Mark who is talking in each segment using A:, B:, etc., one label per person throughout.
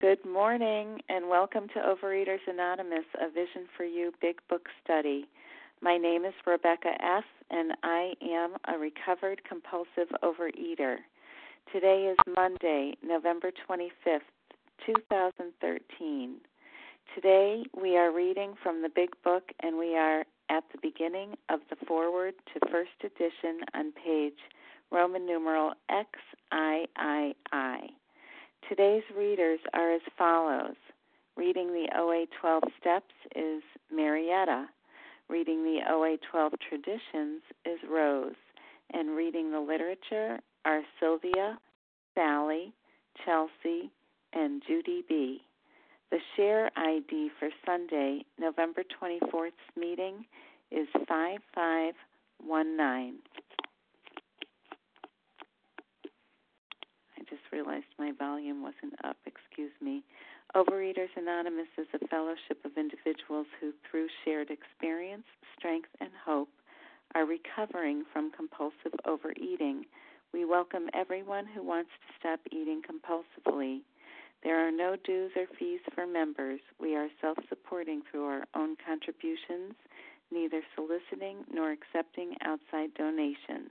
A: Good morning and welcome to Overeaters Anonymous, a Vision for You Big Book Study. My name is Rebecca S., and I am a recovered compulsive overeater. Today is Monday, November 25th, 2013. Today we are reading from the Big Book and we are at the beginning of the foreword to first edition on page Roman numeral XIII. Today's readers are as follows. Reading the OA 12 steps is Marietta. Reading the OA 12 traditions is Rose. And reading the literature are Sylvia, Sally, Chelsea, and Judy B. The share ID for Sunday, November 24th meeting is 5519. I just realized my volume wasn't up. Excuse me. Overeaters Anonymous is a fellowship of individuals who, through shared experience, strength, and hope, are recovering from compulsive overeating. We welcome everyone who wants to stop eating compulsively. There are no dues or fees for members. We are self supporting through our own contributions, neither soliciting nor accepting outside donations.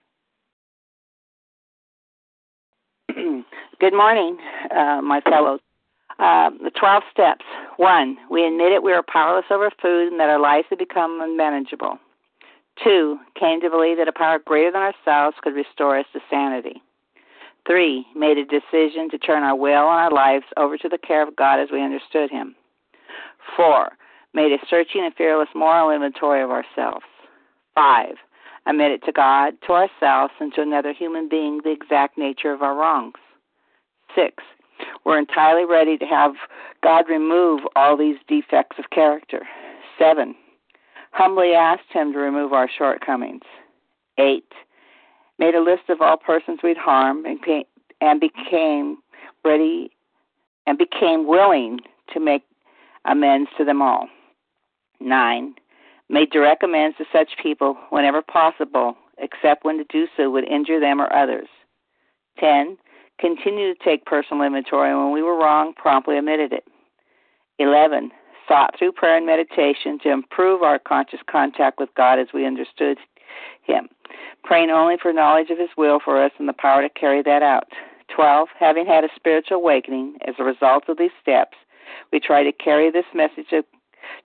B: Good morning, uh, my fellows. Uh, the 12 steps. One, we admit it we are powerless over food and that our lives have become unmanageable. Two, came to believe that a power greater than ourselves could restore us to sanity. Three, made a decision to turn our will and our lives over to the care of God as we understood Him. Four, made a searching and fearless moral inventory of ourselves. Five, admitted to God, to ourselves, and to another human being the exact nature of our wrongs. Six, we're entirely ready to have God remove all these defects of character. Seven, humbly asked Him to remove our shortcomings. Eight, made a list of all persons we'd harmed and, and became ready and became willing to make amends to them all. Nine, made direct amends to such people whenever possible, except when to do so would injure them or others. 10. Continue to take personal inventory and when we were wrong, promptly admitted it. 11. Sought through prayer and meditation to improve our conscious contact with God as we understood Him, praying only for knowledge of His will for us and the power to carry that out. 12. Having had a spiritual awakening as a result of these steps, we try to carry this message of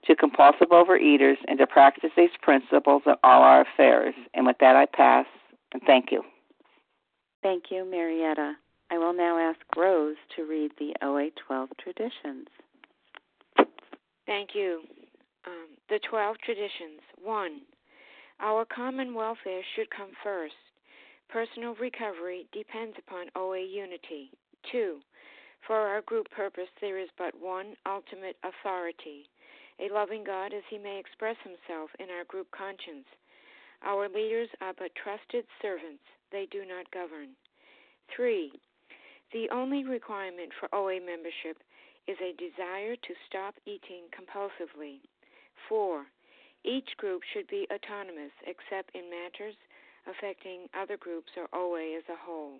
B: to compulsive overeaters and to practice these principles in all our affairs. And with that, I pass. And thank you.
A: Thank you, Marietta. I will now ask Rose to read the OA 12 traditions.
C: Thank you. Um, the 12 traditions. 1. Our common welfare should come first. Personal recovery depends upon OA unity. 2. For our group purpose, there is but one ultimate authority a loving God as he may express himself in our group conscience. Our leaders are but trusted servants, they do not govern. 3. The only requirement for OA membership is a desire to stop eating compulsively. 4. Each group should be autonomous except in matters affecting other groups or OA as a whole.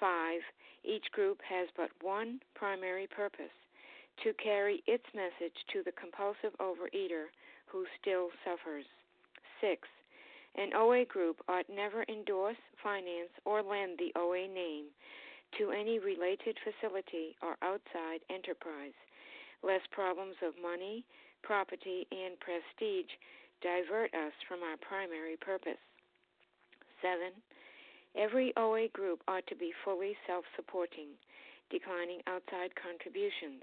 C: 5. Each group has but one primary purpose to carry its message to the compulsive overeater who still suffers. 6. An OA group ought never endorse, finance, or lend the OA name to any related facility or outside enterprise. lest problems of money, property, and prestige divert us from our primary purpose. 7. Every OA group ought to be fully self supporting, declining outside contributions.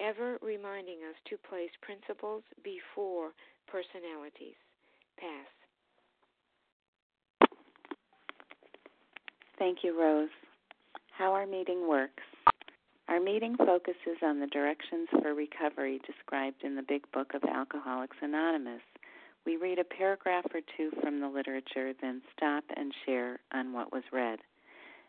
C: ever reminding us to place principles before personalities. Pass.
A: Thank you, Rose. How our meeting works. Our meeting focuses on the directions for recovery described in the Big Book of Alcoholics Anonymous. We read a paragraph or two from the literature, then stop and share on what was read.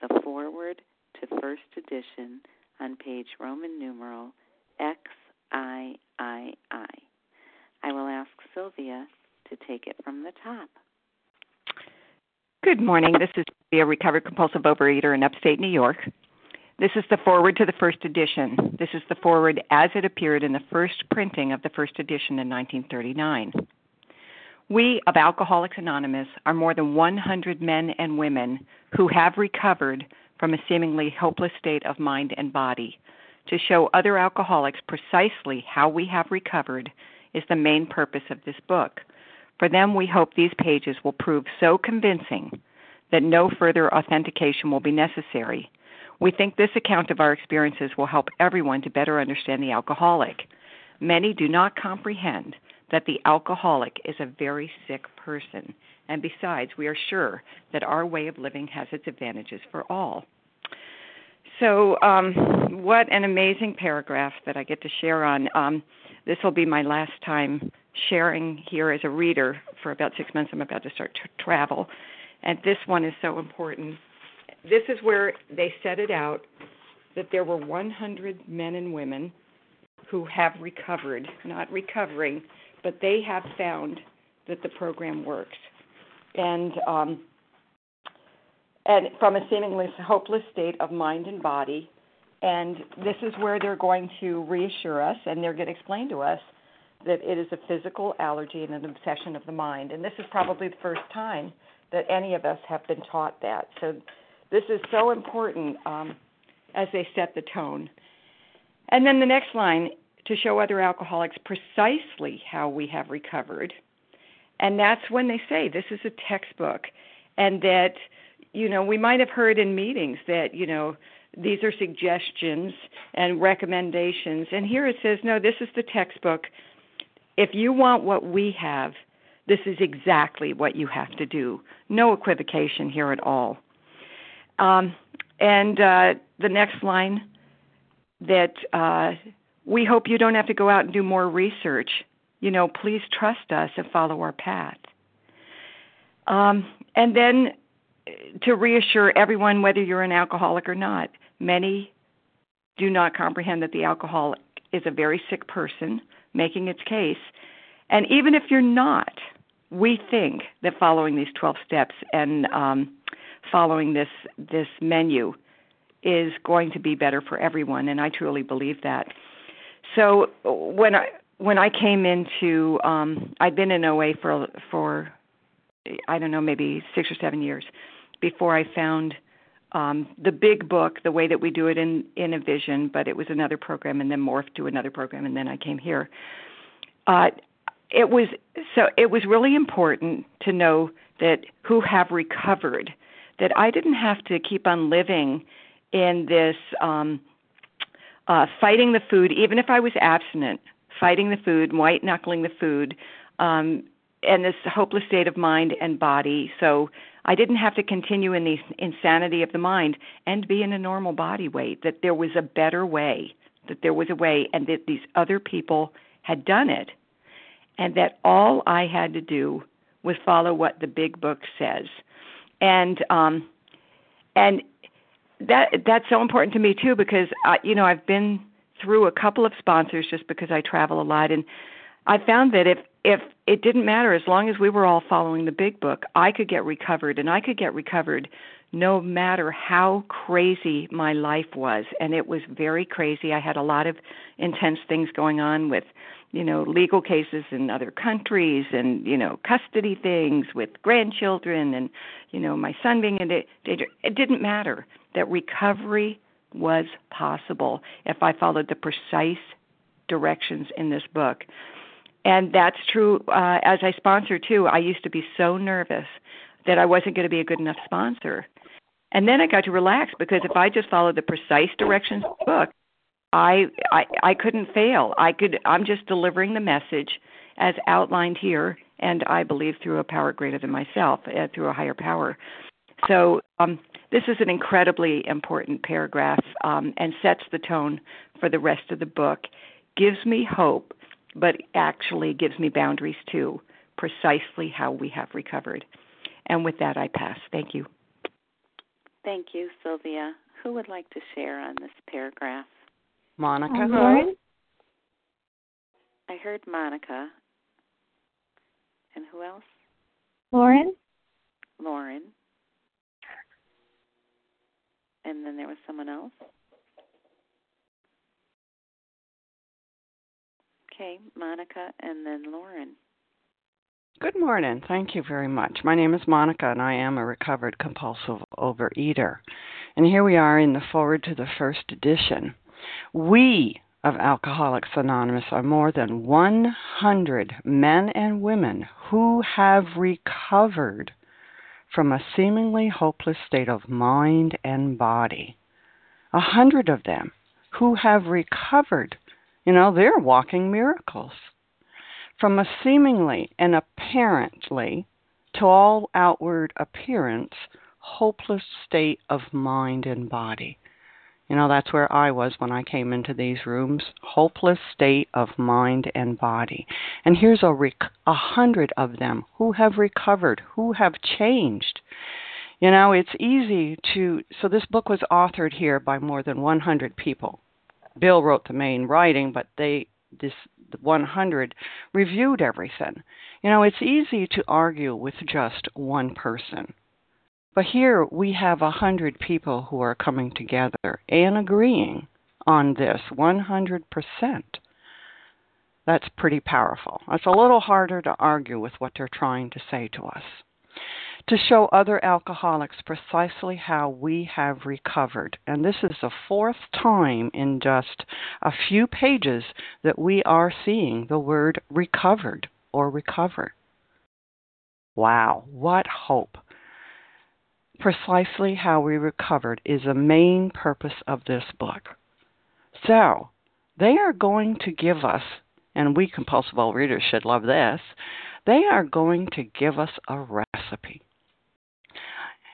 A: the foreword to first edition on page Roman numeral XIII. I will ask Sylvia to take it from the top.
D: Good morning. This is a recovered compulsive overeater in upstate New York. This is the foreword to the first edition. This is the foreword as it appeared in the first printing of the first edition in 1939. We of Alcoholics Anonymous are more than 100 men and women who have recovered from a seemingly hopeless state of mind and body. To show other alcoholics precisely how we have recovered is the main purpose of this book. For them, we hope these pages will prove so convincing that no further authentication will be necessary. We think this account of our experiences will help everyone to better understand the alcoholic. Many do not comprehend that the alcoholic is a very sick person. And besides, we are sure that our way of living has its advantages for all. So, um, what an amazing paragraph that I get to share on. Um, this will be my last time sharing here as a reader for about six months. I'm about to start to travel. And this one is so important. This is where they set it out that there were 100 men and women who have recovered, not recovering, but they have found that the program works. And um, and from a seemingly hopeless state of mind and body. And this is where they're going to reassure us and they're going to explain to us that it is a physical allergy and an obsession of the mind. And this is probably the first time that any of us have been taught that. So this is so important um, as they set the tone. And then the next line to show other alcoholics precisely how we have recovered. And that's when they say this is a textbook and that, you know, we might have heard in meetings that, you know, these are suggestions and recommendations. And here it says, no, this is the textbook. If you want what we have, this is exactly what you have to do. No equivocation here at all. Um, and uh, the next line that uh, we hope you don't have to go out and do more research. You know, please trust us and follow our path. Um, and then to reassure everyone, whether you're an alcoholic or not, many do not comprehend that the alcoholic is a very sick person making its case. And even if you're not, we think that following these 12 steps and um, following this this menu is going to be better for everyone, and I truly believe that. So when I when I came into, um, I'd been in OA for for I don't know maybe six or seven years before I found um, the big book, the way that we do it in in a vision, but it was another program and then morphed to another program, and then I came here. Uh, it was so it was really important to know that who have recovered, that I didn't have to keep on living in this um, uh, fighting the food, even if I was abstinent, fighting the food, white knuckling the food, um, and this hopeless state of mind and body. So I didn't have to continue in the insanity of the mind and be in a normal body weight. That there was a better way. That there was a way, and that these other people had done it, and that all I had to do was follow what the big book says. And um, and that that's so important to me too because I, you know I've been through a couple of sponsors just because I travel a lot and I found that if if it didn't matter as long as we were all following the big book, I could get recovered and I could get recovered no matter how crazy my life was and it was very crazy. I had a lot of intense things going on with you know legal cases in other countries and you know custody things with grandchildren and you know my son being in danger it didn't matter that recovery was possible if I followed the precise directions in this book. And that's true uh, as I sponsor too. I used to be so nervous that I wasn't going to be a good enough sponsor. And then I got to relax because if I just followed the precise directions of the book, I, I I couldn't fail. I could I'm just delivering the message as outlined here and I believe through a power greater than myself, uh, through a higher power. So um, this is an incredibly important paragraph um, and sets the tone for the rest of the book. Gives me hope, but actually gives me boundaries too, precisely how we have recovered. And with that, I pass. Thank you.
A: Thank you, Sylvia. Who would like to share on this paragraph?
E: Monica.
F: Lauren.
A: I heard Monica. And who else?
F: Lauren.
A: Lauren. And then there was someone else. Okay, Monica and then Lauren.
E: Good morning. Thank you very much. My name is Monica, and I am a recovered compulsive overeater. And here we are in the foreword to the first edition. We of Alcoholics Anonymous are more than 100 men and women who have recovered from a seemingly hopeless state of mind and body. A hundred of them who have recovered. You know, they're walking miracles. From a seemingly and apparently, to all outward appearance, hopeless state of mind and body. You know, that's where I was when I came into these rooms. Hopeless state of mind and body. And here's a, rec- a hundred of them who have recovered, who have changed. You know, it's easy to. So this book was authored here by more than 100 people. Bill wrote the main writing, but they this 100 reviewed everything. You know, it's easy to argue with just one person. But here we have a hundred people who are coming together and agreeing on this 100%. That's pretty powerful. It's a little harder to argue with what they're trying to say to us. To show other alcoholics precisely how we have recovered. And this is the fourth time in just a few pages that we are seeing the word recovered or recover. Wow, what hope! Precisely how we recovered is the main purpose of this book. So, they are going to give us, and we compulsive overeaters should love this, they are going to give us a recipe.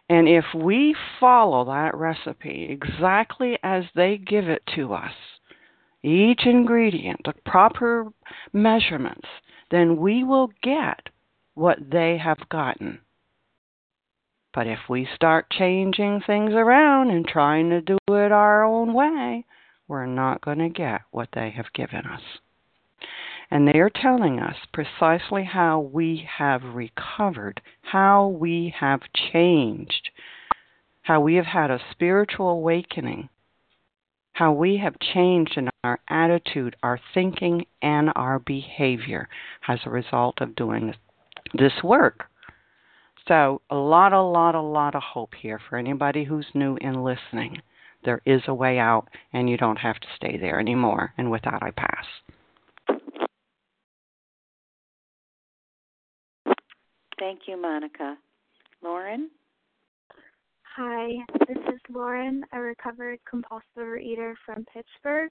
E: And if we follow that recipe exactly as they give it to us, each ingredient, the proper measurements, then we will get what they have gotten But if we start changing things around and trying to do it our own way, we're not going to get what they have given us. And they are telling us precisely how we have recovered, how we have changed, how we have had a spiritual awakening, how we have changed in our attitude, our thinking, and our behavior as a result of doing this work. So, a lot, a lot, a lot of hope here for anybody who's new and listening. There is a way out, and you don't have to stay there anymore. And with that, I pass.
A: Thank you, Monica. Lauren?
F: Hi, this is Lauren, a recovered compulsive eater from Pittsburgh.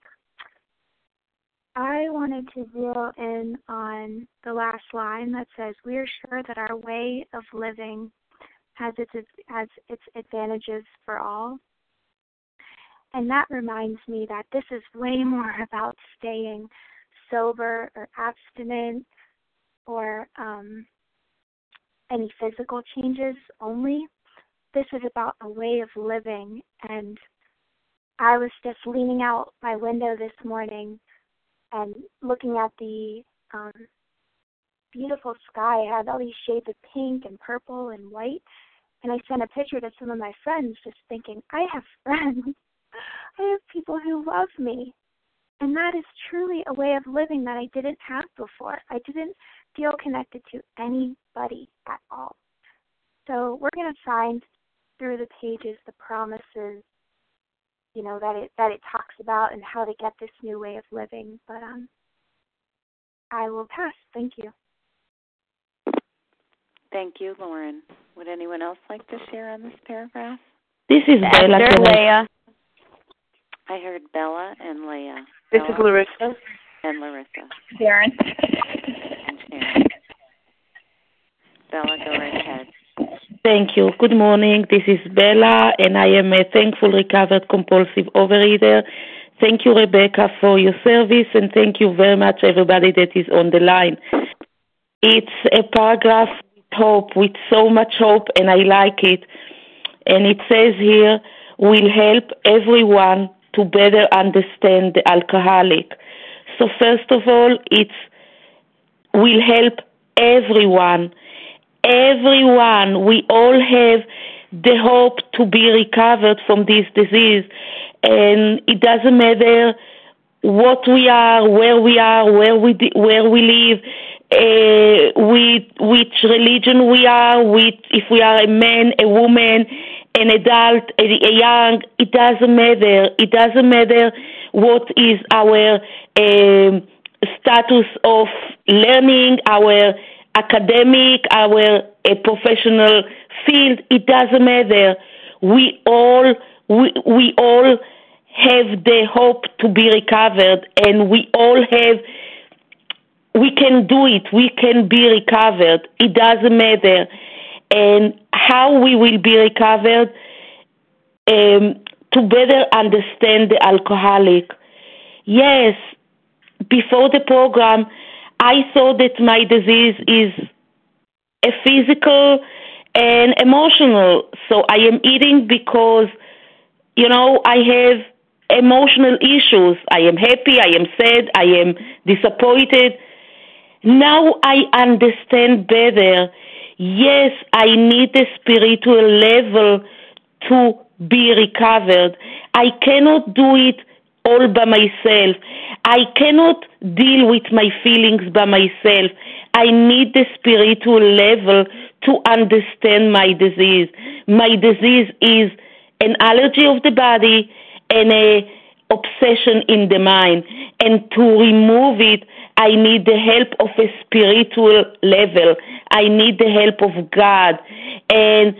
F: I wanted to zero in on the last line that says, We are sure that our way of living has its, has its advantages for all. And that reminds me that this is way more about staying sober or abstinent or um, any physical changes only. This is about a way of living. And I was just leaning out my window this morning and looking at the um, beautiful sky. It had all these shades of pink and purple and white. And I sent a picture to some of my friends just thinking, I have friends. I have people who love me. And that is truly a way of living that I didn't have before. I didn't feel connected to anybody at all. So we're going to find through the pages the promises, you know, that it that it talks about and how to get this new way of living. But um I will pass. Thank you.
A: Thank you, Lauren. Would anyone else like to share on this paragraph?
G: This is Bella.
H: And Leah.
A: I heard Bella and Leah.
H: This
A: Bella
H: is Larissa.
A: And Larissa.
H: Sharon.
A: And Sharon. Bella, go right ahead.
G: Thank you. Good morning. This is Bella, and I am a thankful recovered compulsive overeater. Thank you, Rebecca, for your service, and thank you very much, everybody that is on the line. It's a paragraph with hope, with so much hope, and I like it. And it says here, will help everyone to better understand the alcoholic. So, first of all, it's will help everyone everyone, we all have the hope to be recovered from this disease. And it doesn't matter what we are, where we are, where we where we live, uh, with which religion we are, with if we are a man, a woman, an adult, a, a young. It doesn't matter. It doesn't matter what is our uh, status of learning, our academic, our a professional field, it doesn't matter. We all we, we all have the hope to be recovered and we all have we can do it. We can be recovered. It doesn't matter. And how we will be recovered um, to better understand the alcoholic. Yes, before the program, I saw that my disease is a physical and emotional. So I am eating because, you know, I have emotional issues. I am happy, I am sad, I am disappointed. Now I understand better. Yes, I need a spiritual level to be recovered. I cannot do it all by myself. I cannot deal with my feelings by myself. I need the spiritual level to understand my disease. My disease is an allergy of the body and a obsession in the mind. And to remove it, I need the help of a spiritual level. I need the help of God. And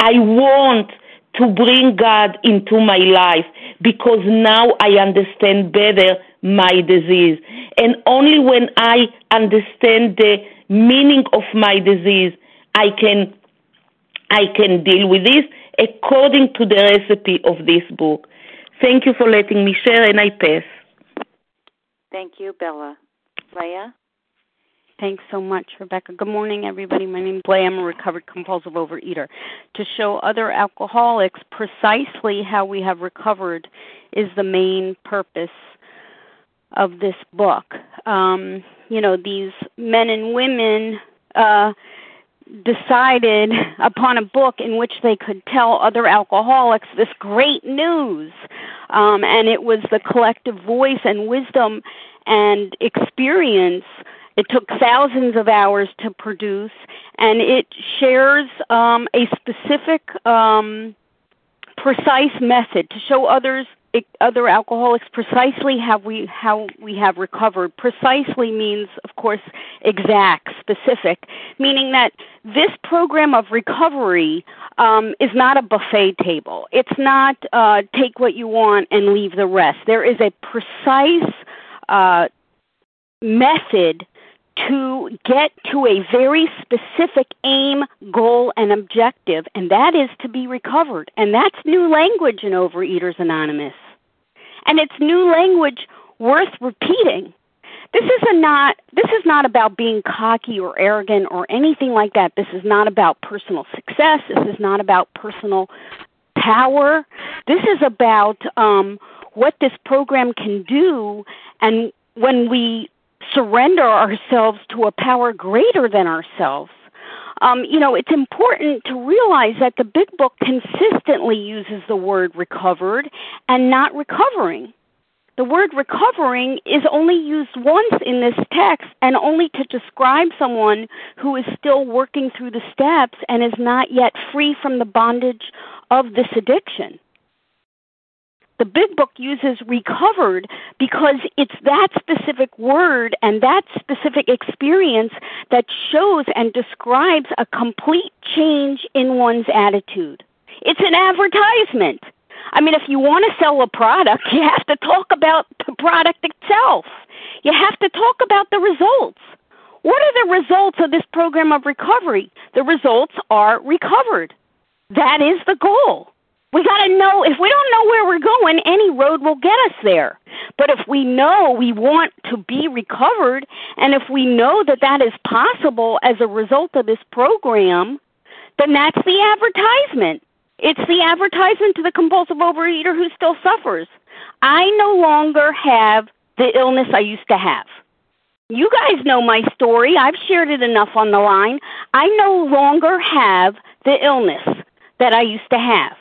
G: I want to bring God into my life because now I understand better my disease. And only when I understand the meaning of my disease, I can I can deal with this according to the recipe of this book. Thank you for letting me share, and I pass.
A: Thank you, Bella. Leah?
H: Thanks so much, Rebecca. Good morning, everybody. My name is Leigh. I'm a recovered compulsive overeater. To show other alcoholics precisely how we have recovered is the main purpose of this book. Um, you know, these men and women uh, decided upon a book in which they could tell other alcoholics this great news. Um, and it was the collective voice and wisdom and experience it took thousands of hours to produce, and it shares um, a specific, um, precise method to show others other alcoholics precisely how we how we have recovered. Precisely means, of course, exact, specific, meaning that this program of recovery um, is not a buffet table. It's not uh, take what you want and leave the rest. There is a precise uh, method to get to a very specific aim, goal, and objective, and that is to be recovered. And that's new language in Overeaters Anonymous. And it's new language worth repeating. This is a not this is not about being cocky or arrogant or anything like that. This is not about personal success. This is not about personal power. This is about um, what this program can do and when we surrender ourselves to a power greater than ourselves. Um, you know, it's important to realize that the big book consistently uses the word recovered and not recovering. The word recovering is only used once in this text and only to describe someone who is still working through the steps and is not yet free from the bondage of this addiction the big book uses recovered because it's that specific word and that specific experience that shows and describes a complete change in one's attitude. It's an advertisement. I mean, if you want to sell a product, you have to talk about the product itself. You have to talk about the results. What are the results of this program of recovery? The results are recovered. That is the goal. We got to know if we don't know where we're going, any road will get us there. But if we know we want to be recovered, and if we know that that is possible as a result of this program, then that's the advertisement. It's the advertisement to the compulsive overeater who still suffers. I no longer have the illness I used to have. You guys know my story. I've shared it enough on the line. I no longer have the illness that I used to have.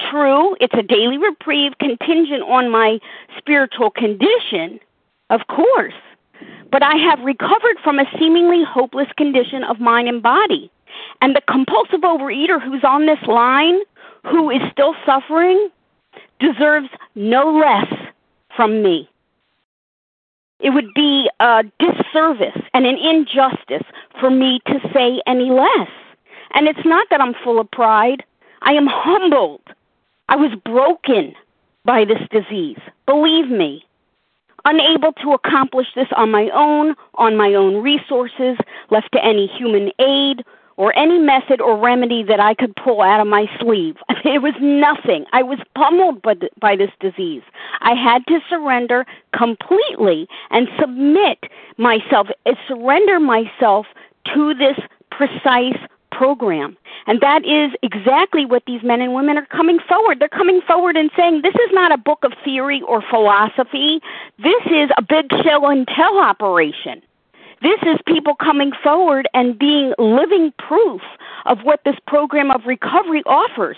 H: True, it's a daily reprieve contingent on my spiritual condition, of course. But I have recovered from a seemingly hopeless condition of mind and body. And the compulsive overeater who's on this line, who is still suffering, deserves no less from me. It would be a disservice and an injustice for me to say any less. And it's not that I'm full of pride. I am humbled I was broken by this disease. Believe me. Unable to accomplish this on my own, on my own resources, left to any human aid or any method or remedy that I could pull out of my sleeve. It was nothing. I was pummeled by, the, by this disease. I had to surrender completely and submit myself, eh, surrender myself to this precise program. And that is exactly what these men and women are coming forward. They're coming forward and saying, this is not a book of theory or philosophy. This is a big show and tell operation. This is people coming forward and being living proof of what this program of recovery offers.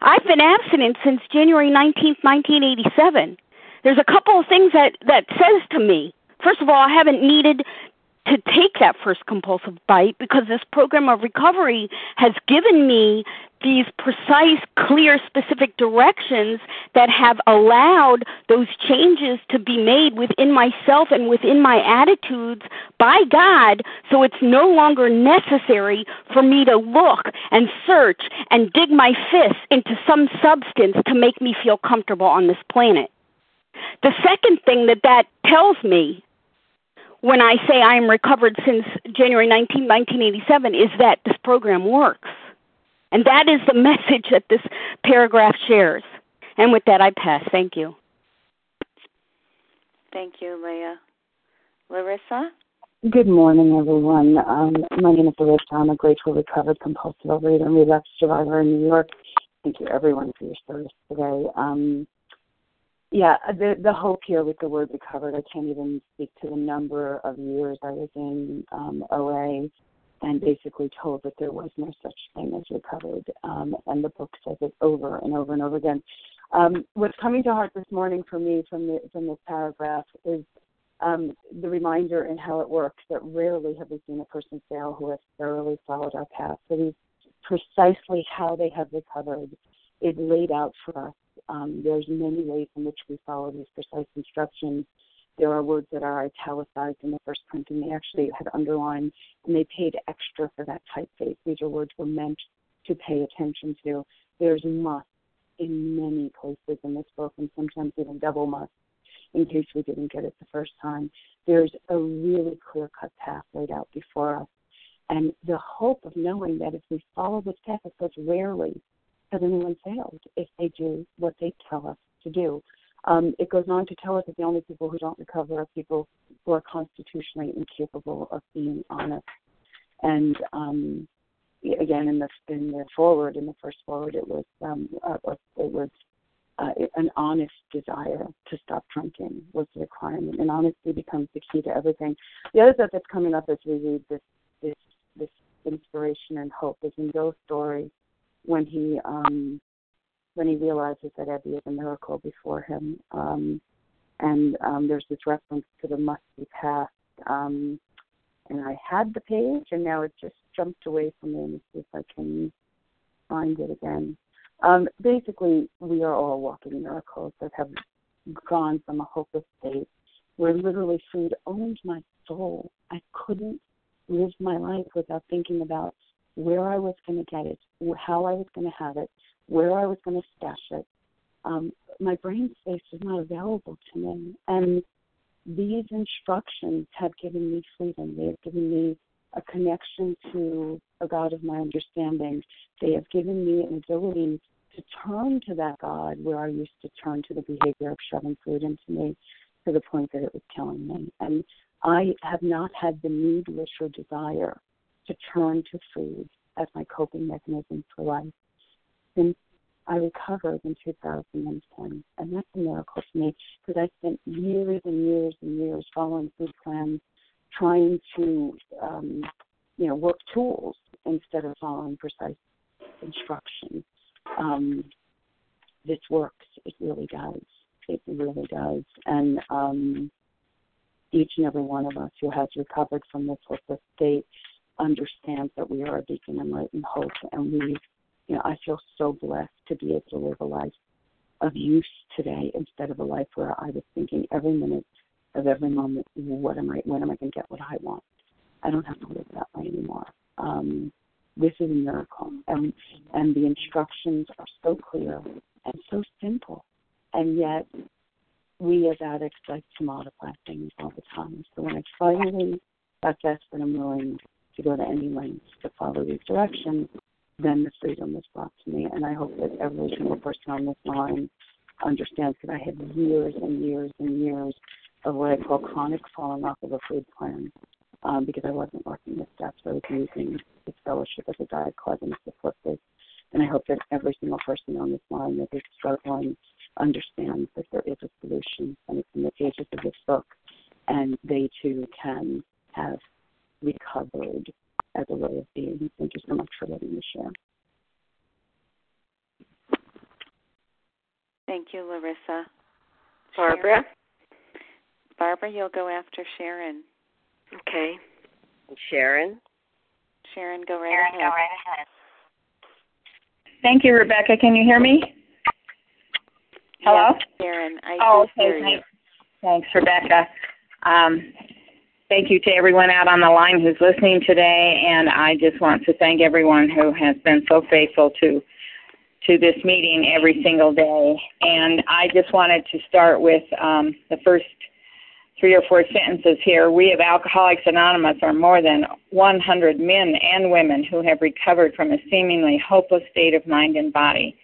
H: I've been abstinent since January 19th, 1987. There's a couple of things that, that says to me. First of all, I haven't needed to take that first compulsive bite because this program of recovery has given me these precise, clear, specific directions that have allowed those changes to be made within myself and within my attitudes by God, so it's no longer necessary for me to look and search and dig my fists into some substance to make me feel comfortable on this planet. The second thing that that tells me when I say I am recovered since January 19, 1987, is that this program works. And that is the message that this paragraph shares. And with that, I pass. Thank you.
A: Thank you, Leah. Larissa?
I: Good morning, everyone. Um, my name is Larissa. I'm a grateful recovered compulsive overeater and relapse survivor in New York. Thank you, everyone, for your service today. Um, yeah, the the hope here with the word recovered. I can't even speak to the number of years I was in um, OA and basically told that there was no such thing as recovered. Um, and the book says it over and over and over again. Um, what's coming to heart this morning for me from the, from this paragraph is um, the reminder in how it works that rarely have we seen a person fail who has thoroughly followed our path. That is precisely how they have recovered is laid out for us. Um, there's many ways in which we follow these precise instructions. There are words that are italicized in the first printing. They actually had underlined, and they paid extra for that typeface. These are words we're meant to pay attention to. There's must in many places in this book, and sometimes even double must in case we didn't get it the first time. There's a really clear cut path laid out before us. And the hope of knowing that if we follow this path, because rarely has anyone failed if they do what they tell us to do. Um, it goes on to tell us that the only people who don't recover are people who are constitutionally incapable of being honest. And um, again, in the in the foreword, in the first foreword, it was um, uh, it was uh, an honest desire to stop drinking was the requirement, and honesty becomes the key to everything. The other stuff that's coming up as we read this this this inspiration and hope is in Bill's story when he um, when he realizes that Ebby is a miracle before him, um, and um, there's this reference to the must be passed. Um, and I had the page, and now it just jumped away from me. Let me see if I can find it again. Um, basically, we are all walking miracles that have gone from a hopeless state where literally food owned my soul. I couldn't live my life without thinking about where I was going to get it, how I was going to have it, where I was going to stash it. Um, my brain space was not available to me. And these instructions have given me freedom. They have given me a connection to a God of my understanding. They have given me an ability to turn to that God where I used to turn to the behavior of shoving food into me to the point that it was killing me. And I have not had the need, wish, or desire to turn to food as my coping mechanism for life since I recovered in 2010. And that's a miracle to me because I spent years and years and years following food plans, trying to, um, you know, work tools instead of following precise instructions um, this works. It really does. It really does. And um, each and every one of us who has recovered from this hopeless state understands that we are a beacon of light and hope. And we, you know, I feel so blessed to be able to live a life of use today instead of a life where I was thinking every minute of every moment, what am I, when am I going to get what I want? I don't have to live that way anymore. Um, this is a miracle. And, and the instructions are so clear and so simple. And yet, we as addicts like to modify things all the time. So when I finally got desperate and willing to go to any lengths to follow these directions, then the freedom was brought to me. And I hope that every single person on this line understands that I had years and years and years of what I call chronic falling off of a food plan um, because I wasn't working the steps. I was using this fellowship as a diet cleansing to flip this. And I hope that every single person on this line that is struggling understands that there is a solution and it's in the pages of this book. And they too can have recovered as a way of being. Thank you so much for letting me share.
A: Thank you, Larissa.
J: Barbara?
A: Sharon? Barbara, you'll go after Sharon.
J: Okay. Sharon?
A: Sharon, go right
K: Sharon,
A: ahead.
K: go right ahead. Thank you, Rebecca. Can you hear me? Hello?
A: Yes, Sharon, I
K: oh,
A: do hear
K: okay.
A: you.
K: Thanks, Rebecca. Um, thank you to everyone out on the line who's listening today, and I just want to thank everyone who has been so faithful to to this meeting every single day. And I just wanted to start with um, the first three or four sentences here. We of Alcoholics Anonymous are more than 100 men and women who have recovered from a seemingly hopeless state of mind and body.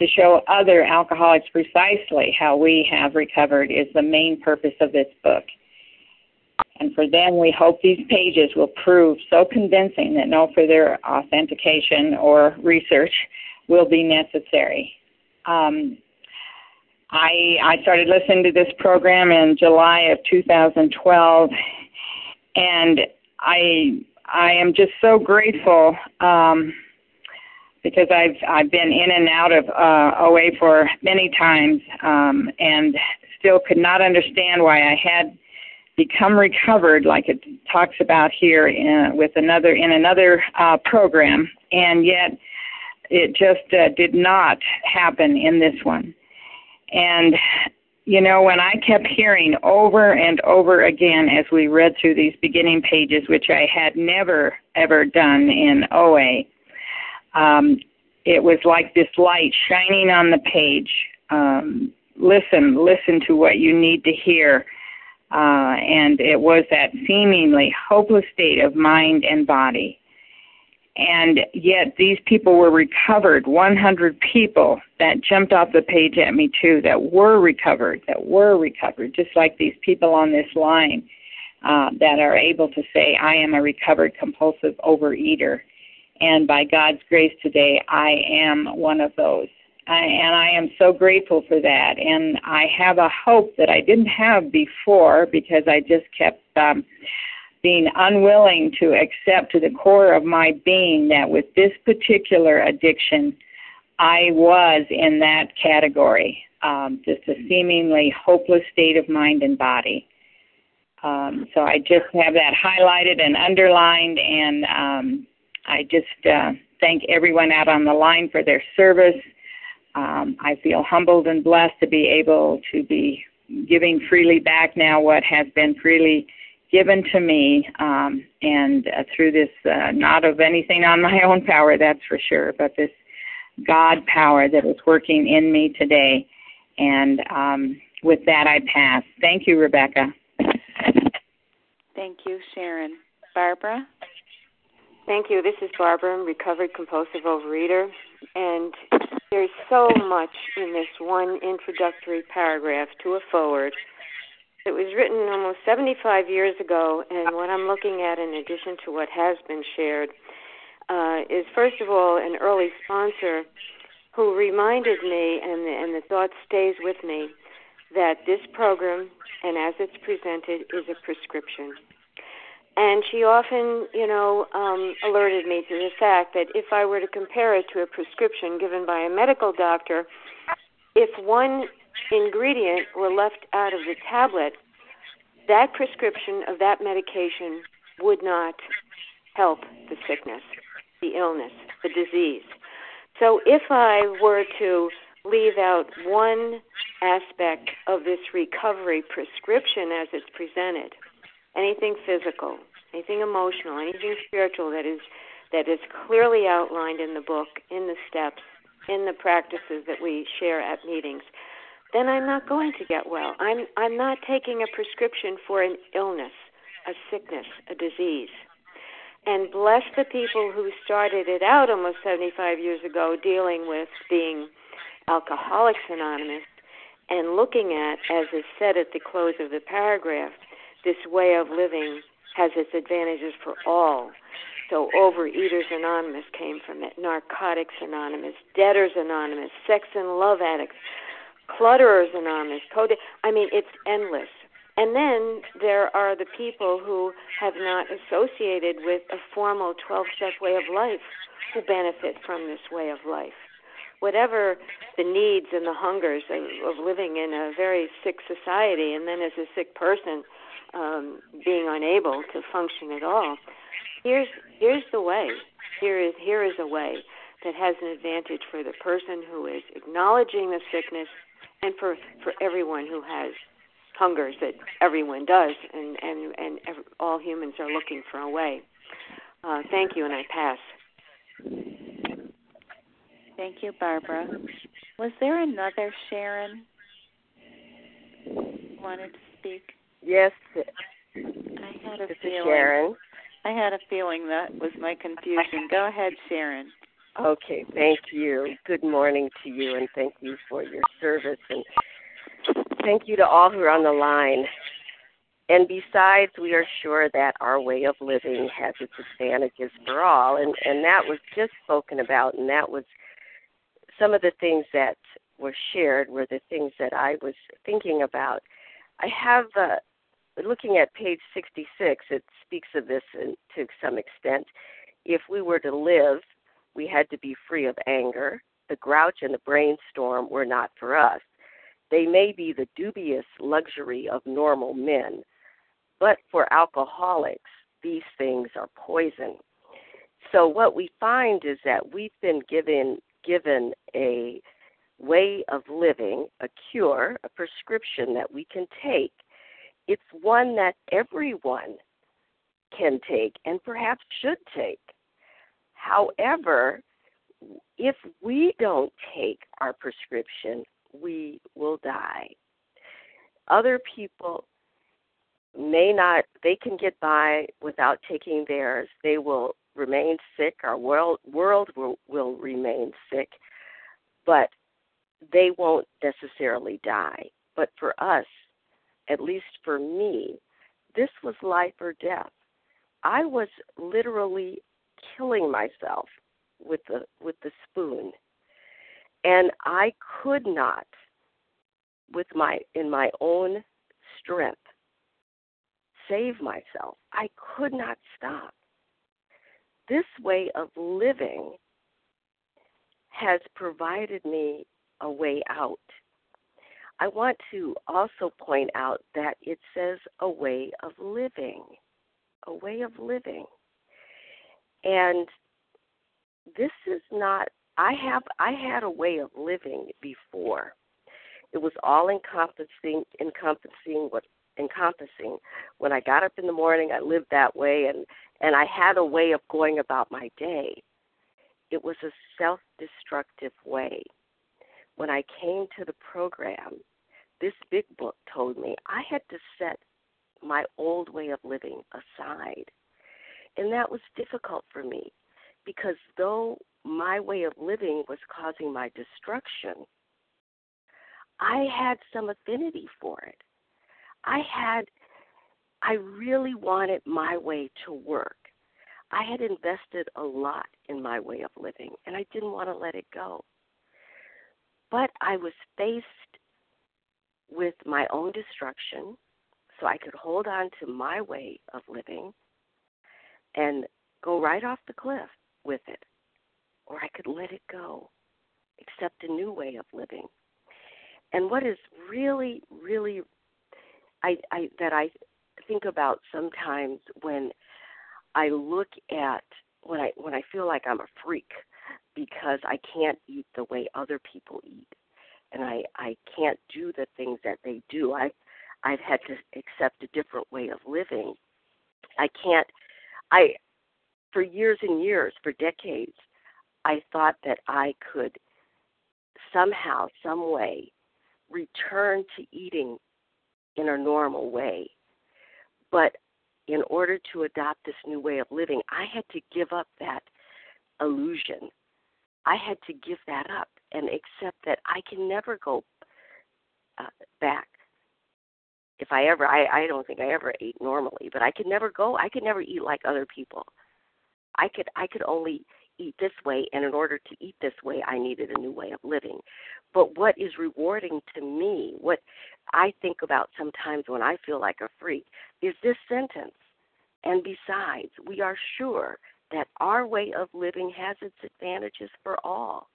K: To show other alcoholics precisely how we have recovered is the main purpose of this book. And for them, we hope these pages will prove so convincing that no further authentication or research will be necessary. Um, I, I started listening to this program in July of 2012, and I I am just so grateful um, because I've I've been in and out of uh, OA for many times, um, and still could not understand why I had become recovered, like it talks about here in, with another in another uh, program, and yet it just uh, did not happen in this one. And you know, when I kept hearing over and over again as we read through these beginning pages, which I had never ever done in OA, um, it was like this light shining on the page. Um, listen, listen to what you need to hear. Uh, and it was that seemingly hopeless state of mind and body. And yet these people were recovered, 100 people that jumped off the page at me too, that were recovered, that were recovered, just like these people on this line uh, that are able to say, I am a recovered compulsive overeater. And by God's grace today, I am one of those. And I am so grateful for that. And I have a hope that I didn't have before because I just kept um, being unwilling to accept to the core of my being that with this particular addiction, I was in that category, um, just a seemingly hopeless state of mind and body. Um, so I just have that highlighted and underlined, and um, I just uh, thank everyone out on the line for their service. Um, I feel humbled and blessed to be able to be giving freely back now what has been freely given to me, um, and uh, through this, uh, not of anything on my own power, that's for sure, but this God power that is working in me today. And um, with that, I pass. Thank you, Rebecca.
A: Thank you, Sharon. Barbara?
L: Thank you. This is Barbara, recovered compulsive overeater. And there's so much in this one introductory paragraph to a foreword. It was written almost 75 years ago, and what I'm looking at, in addition to what has been shared, uh, is first of all an early sponsor who reminded me, and the, and the thought stays with me, that this program, and as it's presented, is a prescription. And she often, you know, um, alerted me to the fact that if I were to compare it to a prescription given by a medical doctor, if one ingredient were left out of the tablet, that prescription of that medication would not help the sickness, the illness, the disease. So if I were to leave out one aspect of this recovery prescription as it's presented, anything physical, anything emotional, anything spiritual that is that is clearly outlined in the book, in the steps, in the practices that we share at meetings, then I'm not going to get well. I'm I'm not taking a prescription for an illness, a sickness, a disease. And bless the people who started it out almost 75 years ago dealing with being Alcoholics Anonymous and looking at, as is said at the close of the paragraph, this way of living has its advantages for all. So, Overeaters Anonymous came from it, Narcotics Anonymous, Debtors Anonymous, Sex and Love Addicts, Clutterers Anonymous, Code. I mean, it's endless. And then there are the people who have not associated with a formal 12 step way of life who benefit from this way of life whatever the needs and the hungers of, of living in a very sick society, and then as a sick person, um, being unable to function at all. Here's here's the way. Here is here is a way that has an advantage for the person who is acknowledging the sickness, and for for everyone who has hungers that everyone does, and and and every, all humans are looking for a way. Uh, thank you, and I pass.
A: Thank you, Barbara. Was there another Sharon wanted to speak?
J: Yes.
A: I had a
J: this
A: feeling.
J: Sharon.
A: I had a feeling that was my confusion. Go ahead, Sharon.
J: Okay, thank you. Good morning to you, and thank you for your service, and thank you to all who are on the line. And besides, we are sure that our way of living has its advantages for all. And, and that was just spoken about, and that was some of the things that were shared were the things that I was thinking about. I have, uh, looking at page 66, it speaks of this in, to some extent. If we were to live, we had to be free of anger. The grouch and the brainstorm were not for us. They may be the dubious luxury of normal men, but for alcoholics, these things are poison. So what we find is that we've been given given a way of living, a cure, a prescription that we can take. It's one that everyone can take and perhaps should take. However, if we don't take our prescription, we will die. Other people may not, they can get by without taking theirs. They will remain sick. Our world, world will, will remain sick, but they won't necessarily die. But for us, at least for me, this was life or death. I was literally killing myself with the with the spoon. And i could not with my in my own strength save myself. I could not stop. This way of living has provided me a way out i want to also point out that it says a way of living a way of living and this is not I have I had a way of living before. It was all encompassing encompassing what encompassing. When I got up in the morning I lived that way and and I had a way of going about my day. It was a self destructive way. When I came to the program, this big book told me I had to set my old way of living aside. And that was difficult for me because though my way of living was causing my destruction, I had some affinity for it. I had, I really wanted my way to work. I had invested a lot in my way of living, and I didn't want to let it go. But I was faced with my own destruction, so I could hold on to my way of living and go right off the cliff with it, or I could let it go, accept a new way of living. And what is really, really, I, I that I think about sometimes when I look at when I when I feel like I'm a freak because I can't eat the way other people eat, and I I can't do the things that they do. I I've had to accept a different way of living. I can't. I for years and years, for decades, I thought that I could somehow, some way, return to eating in a normal way. But in order to adopt this new way of living, I had to give up that illusion. I had to give that up and accept that I can never go uh, back. If I ever, I, I don't think I ever ate normally, but I could never go. I could never eat like other people. I could I could only eat this way and in order to eat this way I needed a new way of living. But what is rewarding to me, what I think about sometimes when I feel like a freak, is this sentence. And besides, we are sure that our way of living has its advantages for all.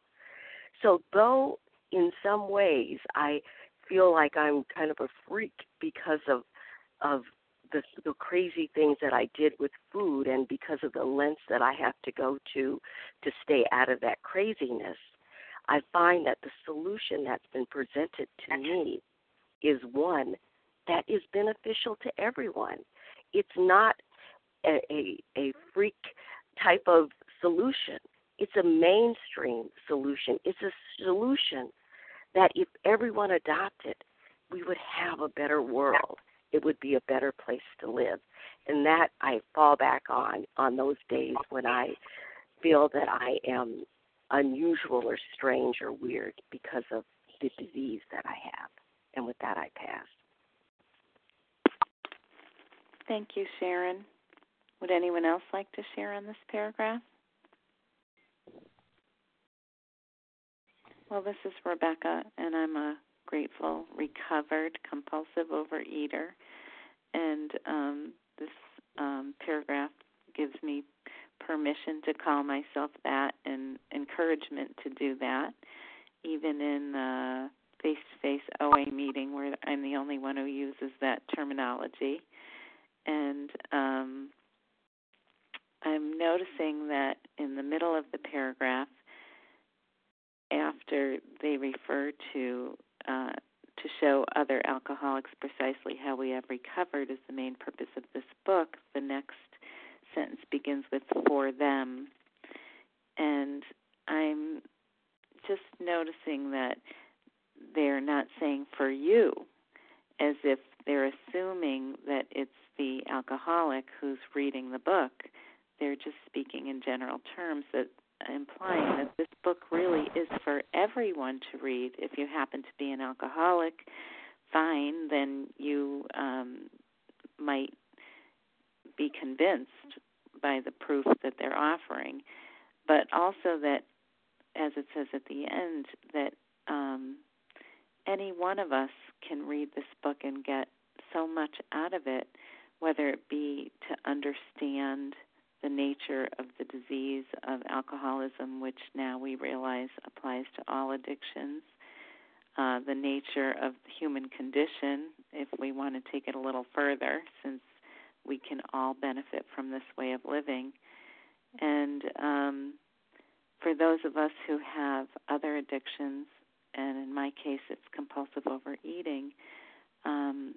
J: So, though in some ways I feel like I'm kind of a freak because of of the, the crazy things that I did with food and because of the lengths that I have to go to to stay out of that craziness, I find that the solution that's been presented to me is one that is beneficial to everyone. It's not a, a, a freak type of solution. It's a mainstream solution. It's a solution that if everyone adopted, we would have a better world it would be a better place to live. And that I fall back on on those days when I feel that I am unusual or strange or weird because of the disease that I have. And with that, I pass.
A: Thank you, Sharon. Would anyone else like to share on this paragraph? Well, this is Rebecca, and I'm a grateful, recovered, compulsive overeater. And um, this um, paragraph gives me permission to call myself that and encouragement to do that, even in a face to face OA meeting where I'm the only one who uses that terminology. And um, I'm that in the middle of the paragraph, after they refer to uh, to show other alcoholics precisely how we have recovered is the main purpose of this book. The next sentence begins with for them. And I'm just noticing that they're not saying for you, as if they're assuming that it's the alcoholic who's reading the book. In general terms that implying that this book really is for everyone to read. If you happen to be an alcoholic, fine, then you um, might be convinced by the proof that they're offering, but also that, as it says at the end, that um, any one of us can read this book and get so much out of it, whether it be to understand the nature of the disease of alcoholism, which now we realize applies to all addictions, uh, the nature of the human condition, if we want to take it a little further, since we can all benefit from this way of living. And um, for those of us who have other addictions, and in my case it's compulsive overeating, um,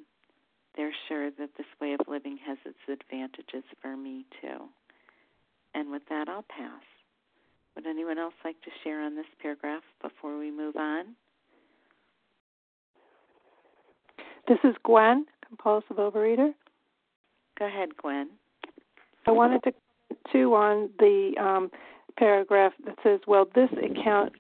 A: they're sure that this way of living has its advantages for me too. And with that, I'll pass. Would anyone else like to share on this paragraph before we move on?
M: This is Gwen, compulsive overeater.
A: Go ahead, Gwen.
M: I wanted to too on the um, paragraph that says, "Well, this account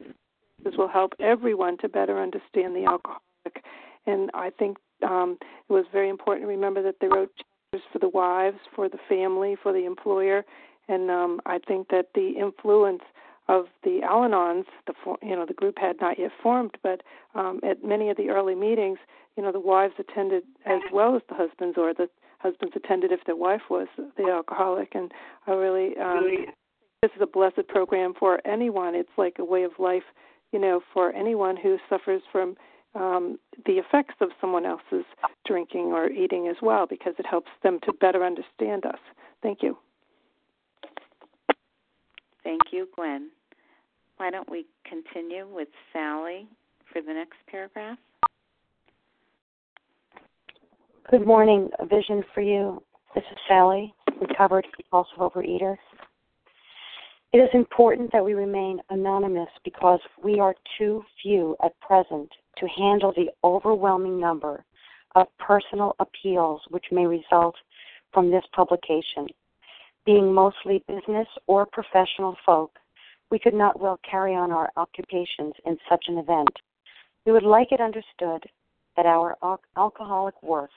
M: this will help everyone to better understand the alcoholic." And I think um, it was very important to remember that they wrote chapters for the wives, for the family, for the employer, and um, I think that the influence of the Al-Anons, the you know the group had not yet formed, but um, at many of the early meetings, you know the wives attended as well as the husbands, or the husbands attended if their wife was the alcoholic. And I really, um, this is a blessed program for anyone. It's like a way of life, you know, for anyone who suffers from um, the effects of someone else's drinking or eating as well, because it helps them to better understand us. Thank you.
A: Thank you, Gwen. Why don't we continue with Sally for the next paragraph?
N: Good morning. A vision for you. This is Sally, recovered compulsive overeater. It is important that we remain anonymous because we are too few at present to handle the overwhelming number of personal appeals which may result from this publication being mostly business or professional folk, we could not well carry on our occupations in such an event. We would like it understood that our al- alcoholic work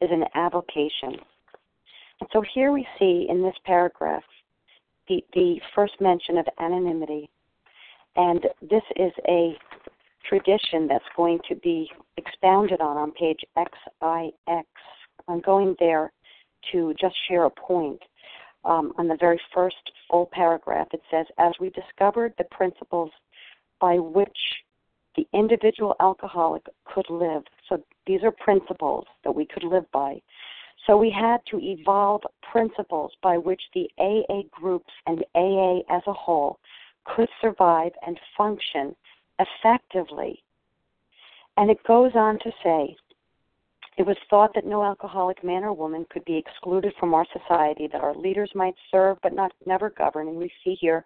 N: is an avocation. And so here we see in this paragraph the, the first mention of anonymity. And this is a tradition that's going to be expounded on on page XIX. I'm going there to just share a point um, on the very first full paragraph, it says, As we discovered the principles by which the individual alcoholic could live. So these are principles that we could live by. So we had to evolve principles by which the AA groups and AA as a whole could survive and function effectively. And it goes on to say it was thought that no alcoholic man or woman could be excluded from our society, that our leaders might serve but not never govern. And we see here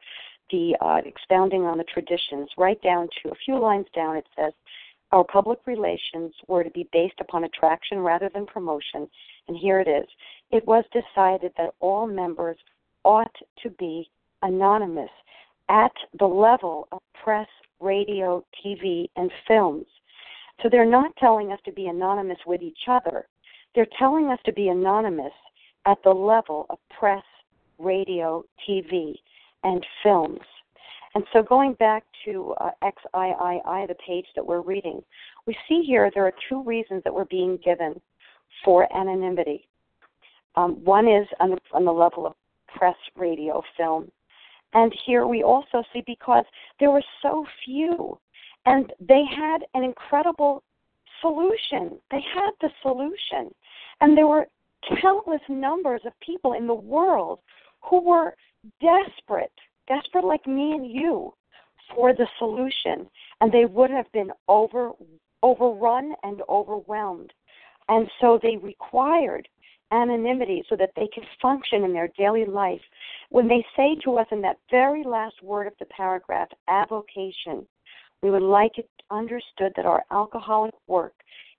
N: the uh, expounding on the traditions. Right down to a few lines down, it says, Our public relations were to be based upon attraction rather than promotion. And here it is. It was decided that all members ought to be anonymous at the level of press, radio, TV, and films. So they're not telling us to be anonymous with each other. They're telling us to be anonymous at the level of press, radio, TV, and films. And so, going back to uh, XIII, the page that we're reading, we see here there are two reasons that we're being given for anonymity. Um, one is on the, on the level of press, radio, film. And here we also see because there were so few, and they had an incredible solution. They had the solution. And there were countless numbers of people in the world who were desperate, desperate like me and you, for the solution. And they would have been over overrun and overwhelmed. And so they required anonymity so that they could function in their daily life. When they say to us in that very last word of the paragraph, avocation, we would like it understood that our alcoholic work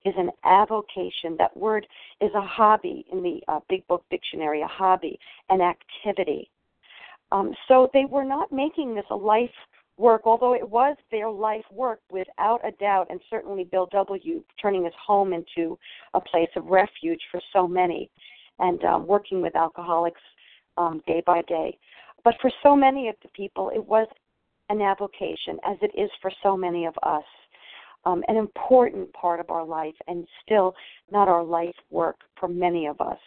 N: is an avocation. That word is a hobby in the uh, Big Book Dictionary, a hobby, an activity. Um, so they were not making this a life work, although it was their life work without a doubt, and certainly Bill W. turning his home into a place of refuge for so many, and um, working with alcoholics um, day by day. But for so many of the people, it was an avocation, as it is for so many of us um, an important part of our life and still not our life work for many of us.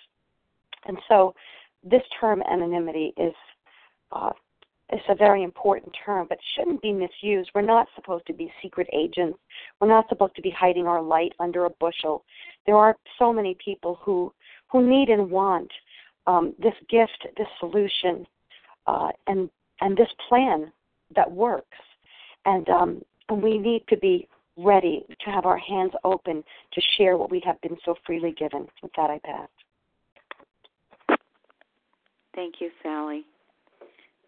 N: And so this term anonymity is uh, is a very important term, but shouldn't be misused. We're not supposed to be secret agents. We're not supposed to be hiding our light under a bushel. There are so many people who who need and want um, this gift, this solution, uh, and and this plan that works. And um, we need to be ready to have our hands open to share what we have been so freely given. With that, I pass.
A: Thank you, Sally.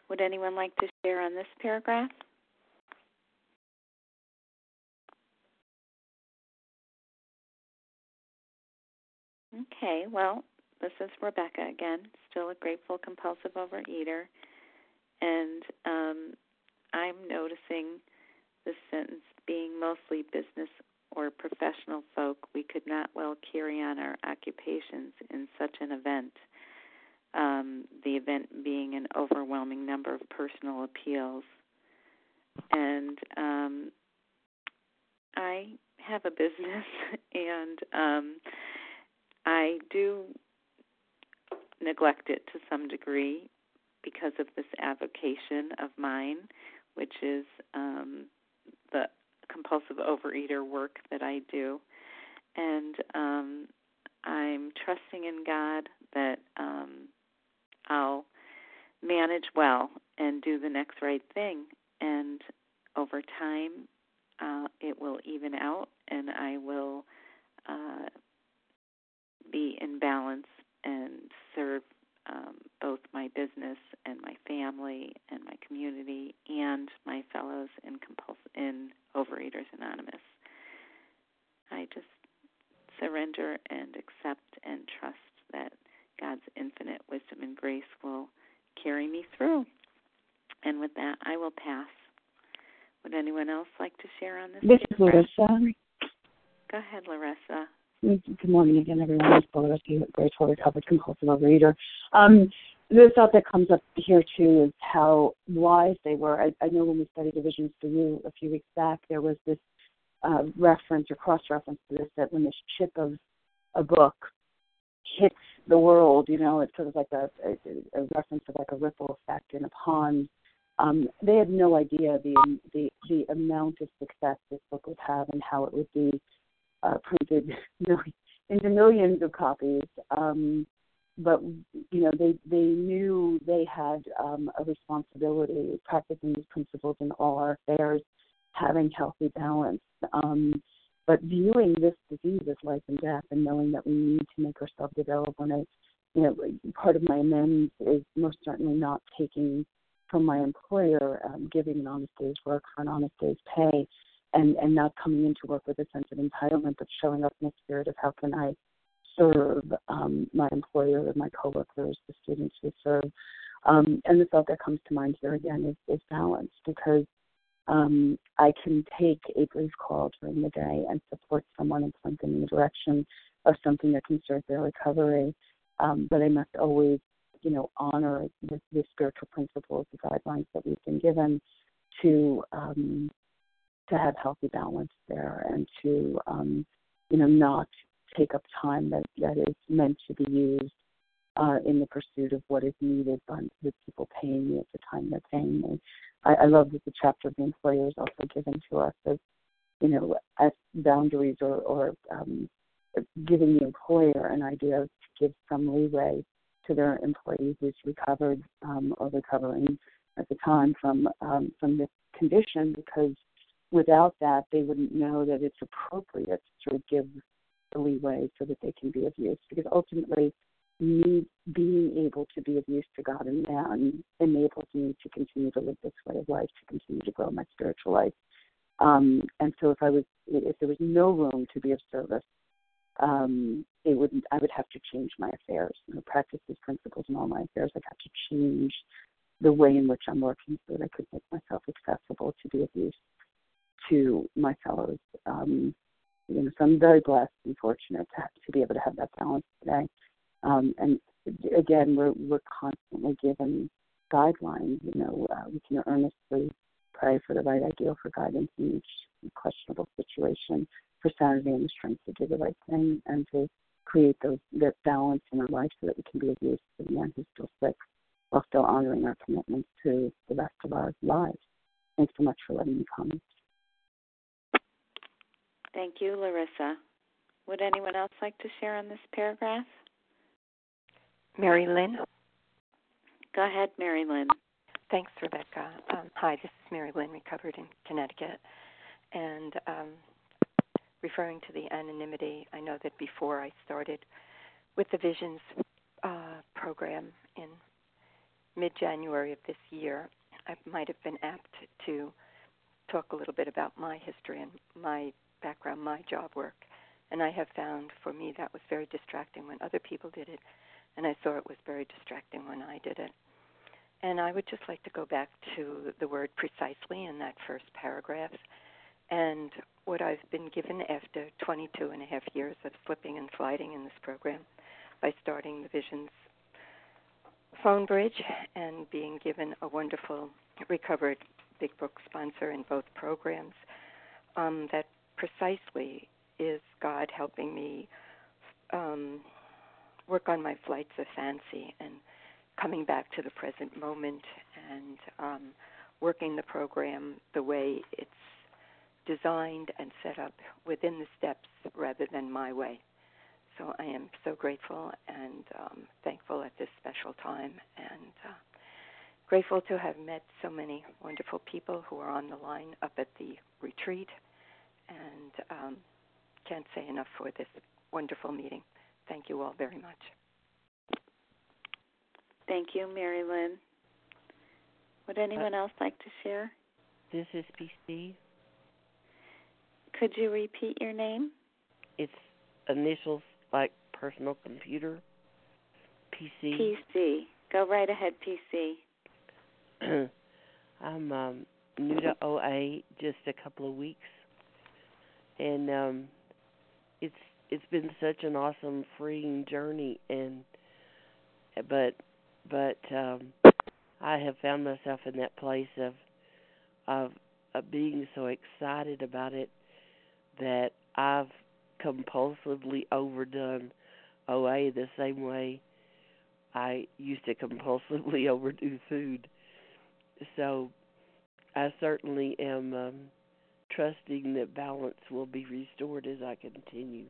A: Would anyone like to share on this paragraph? Okay, well, this is Rebecca again, still a grateful compulsive overeater. And um, I'm noticing this sentence being mostly business or professional folk, we could not well carry on our occupations in such an event. Um, the event being an overwhelming number of personal appeals. And um, I have a business, and um, I do neglect it to some degree because of this avocation of mine, which is um, the compulsive overeater work that I do, and um, I'm trusting in God that um, I'll manage well and do the next right thing, and over time, uh, it will even out, and I will uh, be in balance and serve um, both my business and my family and my community and my fellows in compuls- in Overeaters Anonymous. I just surrender and accept and trust that God's infinite wisdom and grace will carry me through. And with that, I will pass. Would anyone else like to share on this?
I: This is Larissa.
A: Go ahead, Larissa.
I: Good morning again, everyone. It's Larissa, grateful recovered compulsive overeater. Um, the thought that comes up here too is how wise they were. I, I know when we studied Divisions for You a few weeks back, there was this uh, reference or cross reference to this that when the ship of a book hits the world, you know, it's sort of like a, a, a reference of like a ripple effect in a pond. Um, they had no idea the the the amount of success this book would have and how it would be uh, printed into millions of copies. Um, but you know they they knew they had um, a responsibility practicing these principles in all our affairs, having healthy balance. Um, but viewing this disease as life and death, and knowing that we need to make ourselves available. And I, you know, part of my amends is most certainly not taking from my employer, um, giving an honest day's work for an honest day's pay, and and not coming into work with a sense of entitlement, but showing up in a spirit of how can I serve um, my employer, my coworkers, the students we serve. Um, and the thought that comes to mind here again is, is balance because um, I can take a brief call during the day and support someone and point them in the direction of something that can serve their recovery. um, but I must always, you know, honor the, the spiritual principles, the guidelines that we've been given to um, to have healthy balance there and to um, you know not take up time that that is meant to be used uh, in the pursuit of what is needed by the people paying me at the time they're paying me. I, I love that the chapter of the employer is also given to us as you know as boundaries or, or um, giving the employer an idea to give some leeway to their employees who's recovered um, or recovering at the time from um, from this condition because without that they wouldn't know that it's appropriate to sort of give the leeway so that they can be of use because ultimately me being able to be of use to God and man enables me to continue to live this way of life, to continue to grow my spiritual life. Um, and so if I was if there was no room to be of service, um, it would I would have to change my affairs, you know, practice these principles in all my affairs. I'd have to change the way in which I'm working so that I could make myself accessible to be of use to my fellows. Um, you know, so I'm very blessed and fortunate to, to be able to have that balance today. Um, and again, we're we're constantly given guidelines. You know, uh, we can earnestly pray for the right ideal for guidance in each questionable situation, for sanity and the strength to do the right thing, and to create those that balance in our life so that we can be of use to the man who's still sick while still honoring our commitments to the rest of our lives. Thanks so much for letting me comment.
A: Thank you, Larissa. Would anyone else like to share on this paragraph?
D: Mary Lynn.
A: Go ahead, Mary Lynn.
D: Thanks, Rebecca. Um, hi, this is Mary Lynn, recovered in Connecticut. And um, referring to the anonymity, I know that before I started with the Visions uh, program in mid January of this year, I might have been apt to talk a little bit about my history and my background, my job work. And I have found for me that was very distracting when other people did it, and I saw it was very distracting when I did it. And I would just like to go back to the word precisely in that first paragraph. And what I've been given after 22 and a half years of slipping and sliding in this program by starting the Visions phone bridge and being given a wonderful recovered big book sponsor in both programs. Um, that precisely is God helping me um, work on my flights of fancy and coming back to the present moment and um, working the program the way it's designed and set up within the steps rather than my way. So I am so grateful and um, thankful at this special time and uh, grateful to have met so many wonderful people who are on the line up at the retreat and um, can't say enough for this wonderful meeting. Thank you all very much.
A: Thank you, Mary Lynn. Would anyone uh, else like to share?
O: This is PC.
A: Could you repeat your name?
O: It's initials like personal computer. PC.
A: PC. Go right ahead, PC.
O: I'm um, new to OA, just a couple of weeks, and um, it's it's been such an awesome, freeing journey. And but but um, I have found myself in that place of of, of being so excited about it that I've compulsively overdone OA the same way I used to compulsively overdo food. So I certainly am um, trusting that balance will be restored as I continue.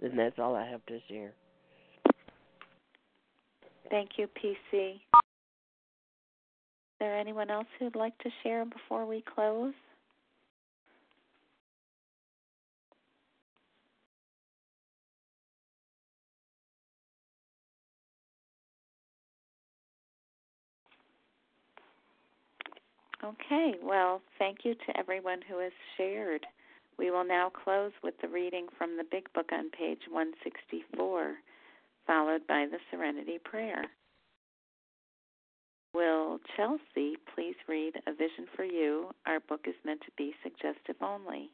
O: And that's all I have to share.
A: Thank you, PC. Is there anyone else who'd like to share before we close? Okay, well, thank you to everyone who has shared. We will now close with the reading from the Big Book on page 164, followed by the Serenity Prayer. Will Chelsea please read A Vision for You? Our book is meant to be suggestive only.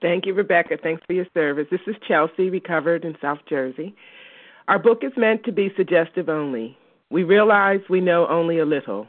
P: Thank you, Rebecca. Thanks for your service. This is Chelsea, recovered in South Jersey. Our book is meant to be suggestive only. We realize we know only a little.